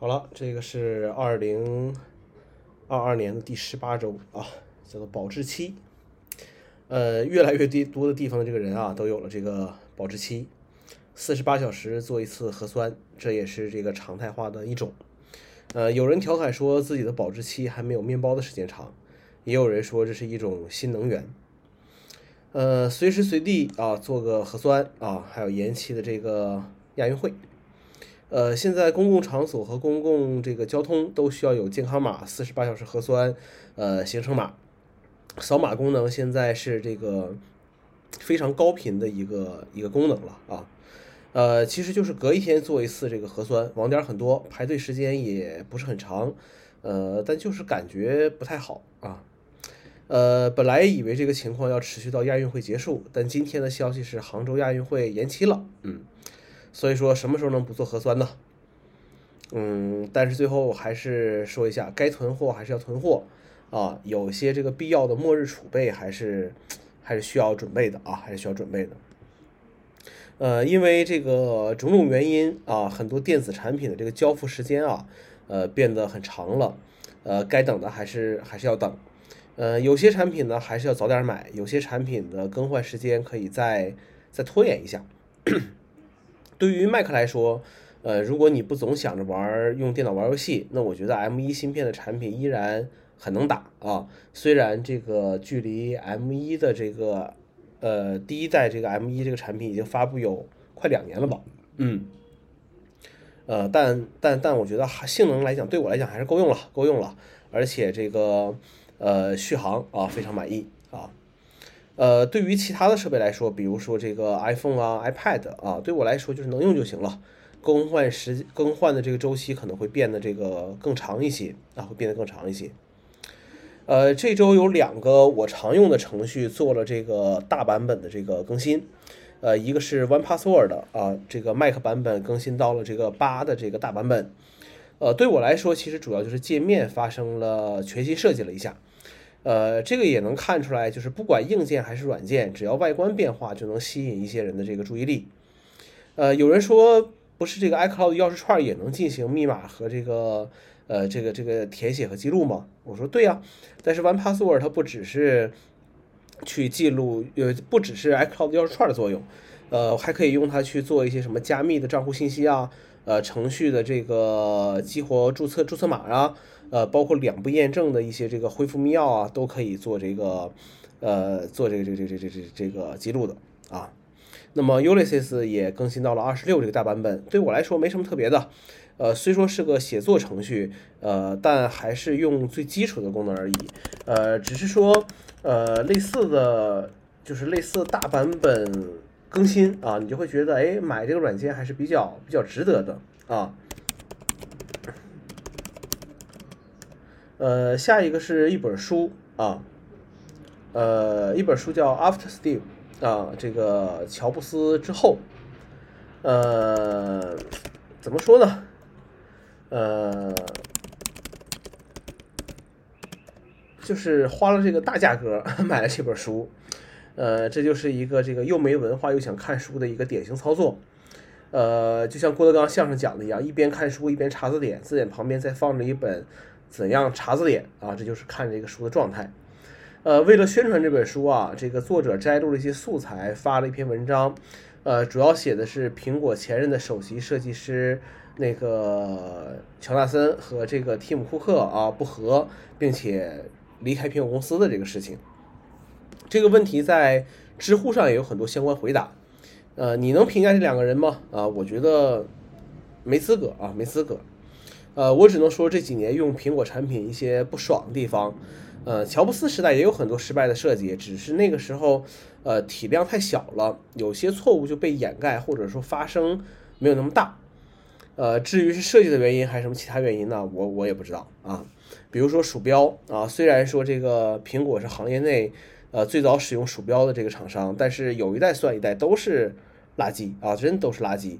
好了，这个是二零二二年的第十八周啊，叫做保质期。呃，越来越低多的地方的这个人啊，都有了这个保质期，四十八小时做一次核酸，这也是这个常态化的一种。呃，有人调侃说自己的保质期还没有面包的时间长，也有人说这是一种新能源。呃，随时随地啊做个核酸啊，还有延期的这个亚运会。呃，现在公共场所和公共这个交通都需要有健康码、四十八小时核酸、呃行程码、扫码功能，现在是这个非常高频的一个一个功能了啊。呃，其实就是隔一天做一次这个核酸，网点很多，排队时间也不是很长，呃，但就是感觉不太好啊。呃，本来以为这个情况要持续到亚运会结束，但今天的消息是杭州亚运会延期了，嗯。所以说什么时候能不做核酸呢？嗯，但是最后还是说一下，该囤货还是要囤货啊。有些这个必要的末日储备还是还是需要准备的啊，还是需要准备的。呃，因为这个种种原因啊，很多电子产品的这个交付时间啊，呃，变得很长了。呃，该等的还是还是要等。呃，有些产品呢还是要早点买，有些产品的更换时间可以再再拖延一下。对于 Mac 来说，呃，如果你不总想着玩用电脑玩游戏，那我觉得 M1 芯片的产品依然很能打啊。虽然这个距离 M1 的这个呃第一代这个 M1 这个产品已经发布有快两年了吧，嗯，呃，但但但我觉得性能来讲，对我来讲还是够用了，够用了，而且这个呃续航啊非常满意啊。呃，对于其他的设备来说，比如说这个 iPhone 啊、iPad 啊，对我来说就是能用就行了。更换时更换的这个周期可能会变得这个更长一些啊，会变得更长一些。呃，这周有两个我常用的程序做了这个大版本的这个更新。呃，一个是 One Password 啊，这个 Mac 版本更新到了这个八的这个大版本。呃，对我来说，其实主要就是界面发生了全新设计了一下。呃，这个也能看出来，就是不管硬件还是软件，只要外观变化，就能吸引一些人的这个注意力。呃，有人说，不是这个 iCloud 钥匙串也能进行密码和这个呃这个这个填写和记录吗？我说对呀，但是 One Password 它不只是去记录，呃，不只是 iCloud 钥匙串的作用，呃，还可以用它去做一些什么加密的账户信息啊，呃，程序的这个激活注册注册码啊。呃，包括两步验证的一些这个恢复密钥啊，都可以做这个，呃，做这个这个这个这这这个记录的啊。那么 Ulysses 也更新到了二十六这个大版本，对我来说没什么特别的。呃，虽说是个写作程序，呃，但还是用最基础的功能而已。呃，只是说，呃，类似的，就是类似大版本更新啊，你就会觉得，哎，买这个软件还是比较比较值得的啊。呃，下一个是一本书啊，呃，一本书叫《After Steve》啊，这个乔布斯之后，呃，怎么说呢？呃，就是花了这个大价格 买了这本书，呃，这就是一个这个又没文化又想看书的一个典型操作，呃，就像郭德纲相声讲的一样，一边看书一边查字典，字典旁边再放着一本。怎样查字典啊？这就是看这个书的状态。呃，为了宣传这本书啊，这个作者摘录了一些素材，发了一篇文章。呃，主要写的是苹果前任的首席设计师那个乔纳森和这个蒂姆·库克啊不和，并且离开苹果公司的这个事情。这个问题在知乎上也有很多相关回答。呃，你能评价这两个人吗？啊，我觉得没资格啊，没资格。呃，我只能说这几年用苹果产品一些不爽的地方，呃，乔布斯时代也有很多失败的设计，只是那个时候，呃，体量太小了，有些错误就被掩盖，或者说发生没有那么大。呃，至于是设计的原因还是什么其他原因呢？我我也不知道啊。比如说鼠标啊，虽然说这个苹果是行业内呃最早使用鼠标的这个厂商，但是有一代算一代都是垃圾啊，真都是垃圾。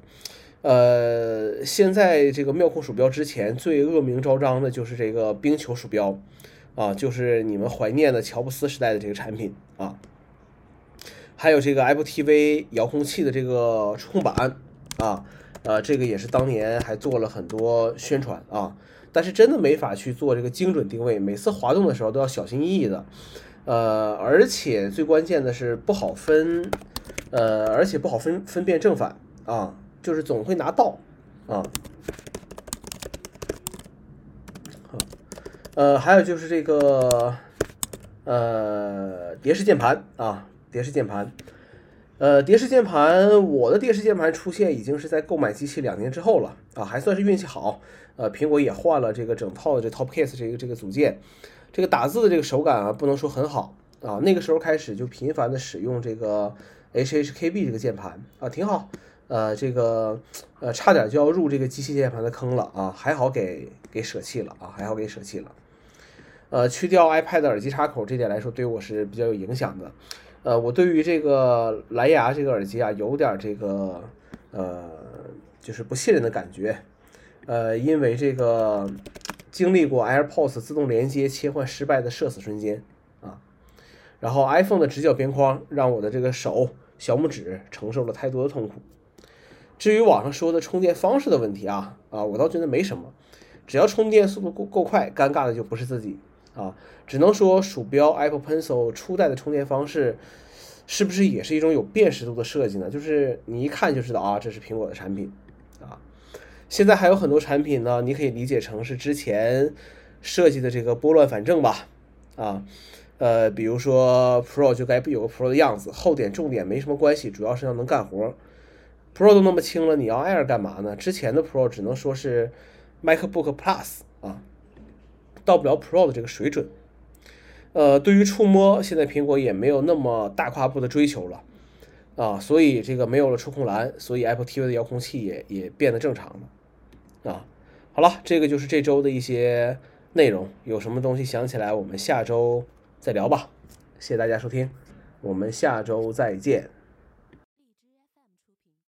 呃，现在这个妙控鼠标之前最恶名昭彰的就是这个冰球鼠标，啊，就是你们怀念的乔布斯时代的这个产品啊。还有这个 Apple TV 遥控器的这个触控板啊，呃，这个也是当年还做了很多宣传啊，但是真的没法去做这个精准定位，每次滑动的时候都要小心翼翼的，呃，而且最关键的是不好分，呃，而且不好分分辨正反啊，就是总会拿倒啊。呃，还有就是这个，呃，蝶式键盘啊，蝶式键盘，呃，蝶式键盘，我的蝶式键盘出现已经是在购买机器两年之后了啊，还算是运气好。呃，苹果也换了这个整套的这 Top Case 这个这个组件，这个打字的这个手感啊，不能说很好啊。那个时候开始就频繁的使用这个 HHKB 这个键盘啊，挺好。呃，这个呃，差点就要入这个机械键盘的坑了啊，还好给给舍弃了啊，还好给舍弃了。呃，去掉 iPad 耳机插口这点来说，对我是比较有影响的。呃，我对于这个蓝牙这个耳机啊，有点这个呃，就是不信任的感觉。呃，因为这个经历过 AirPods 自动连接切换失败的社死瞬间啊，然后 iPhone 的直角边框让我的这个手小拇指承受了太多的痛苦。至于网上说的充电方式的问题啊啊，我倒觉得没什么，只要充电速度够够快，尴尬的就不是自己。啊，只能说鼠标 Apple Pencil 初代的充电方式，是不是也是一种有辨识度的设计呢？就是你一看就知道啊，这是苹果的产品。现在还有很多产品呢，你可以理解成是之前设计的这个拨乱反正吧。啊，呃，比如说 Pro 就该有个 Pro 的样子，厚点重点没什么关系，主要是要能干活。Pro 都那么轻了，你要 Air 干嘛呢？之前的 Pro 只能说是 MacBook Plus 啊。到不了 Pro 的这个水准，呃，对于触摸，现在苹果也没有那么大跨步的追求了，啊，所以这个没有了触控栏，所以 Apple TV 的遥控器也也变得正常了，啊，好了，这个就是这周的一些内容，有什么东西想起来，我们下周再聊吧，谢谢大家收听，我们下周再见。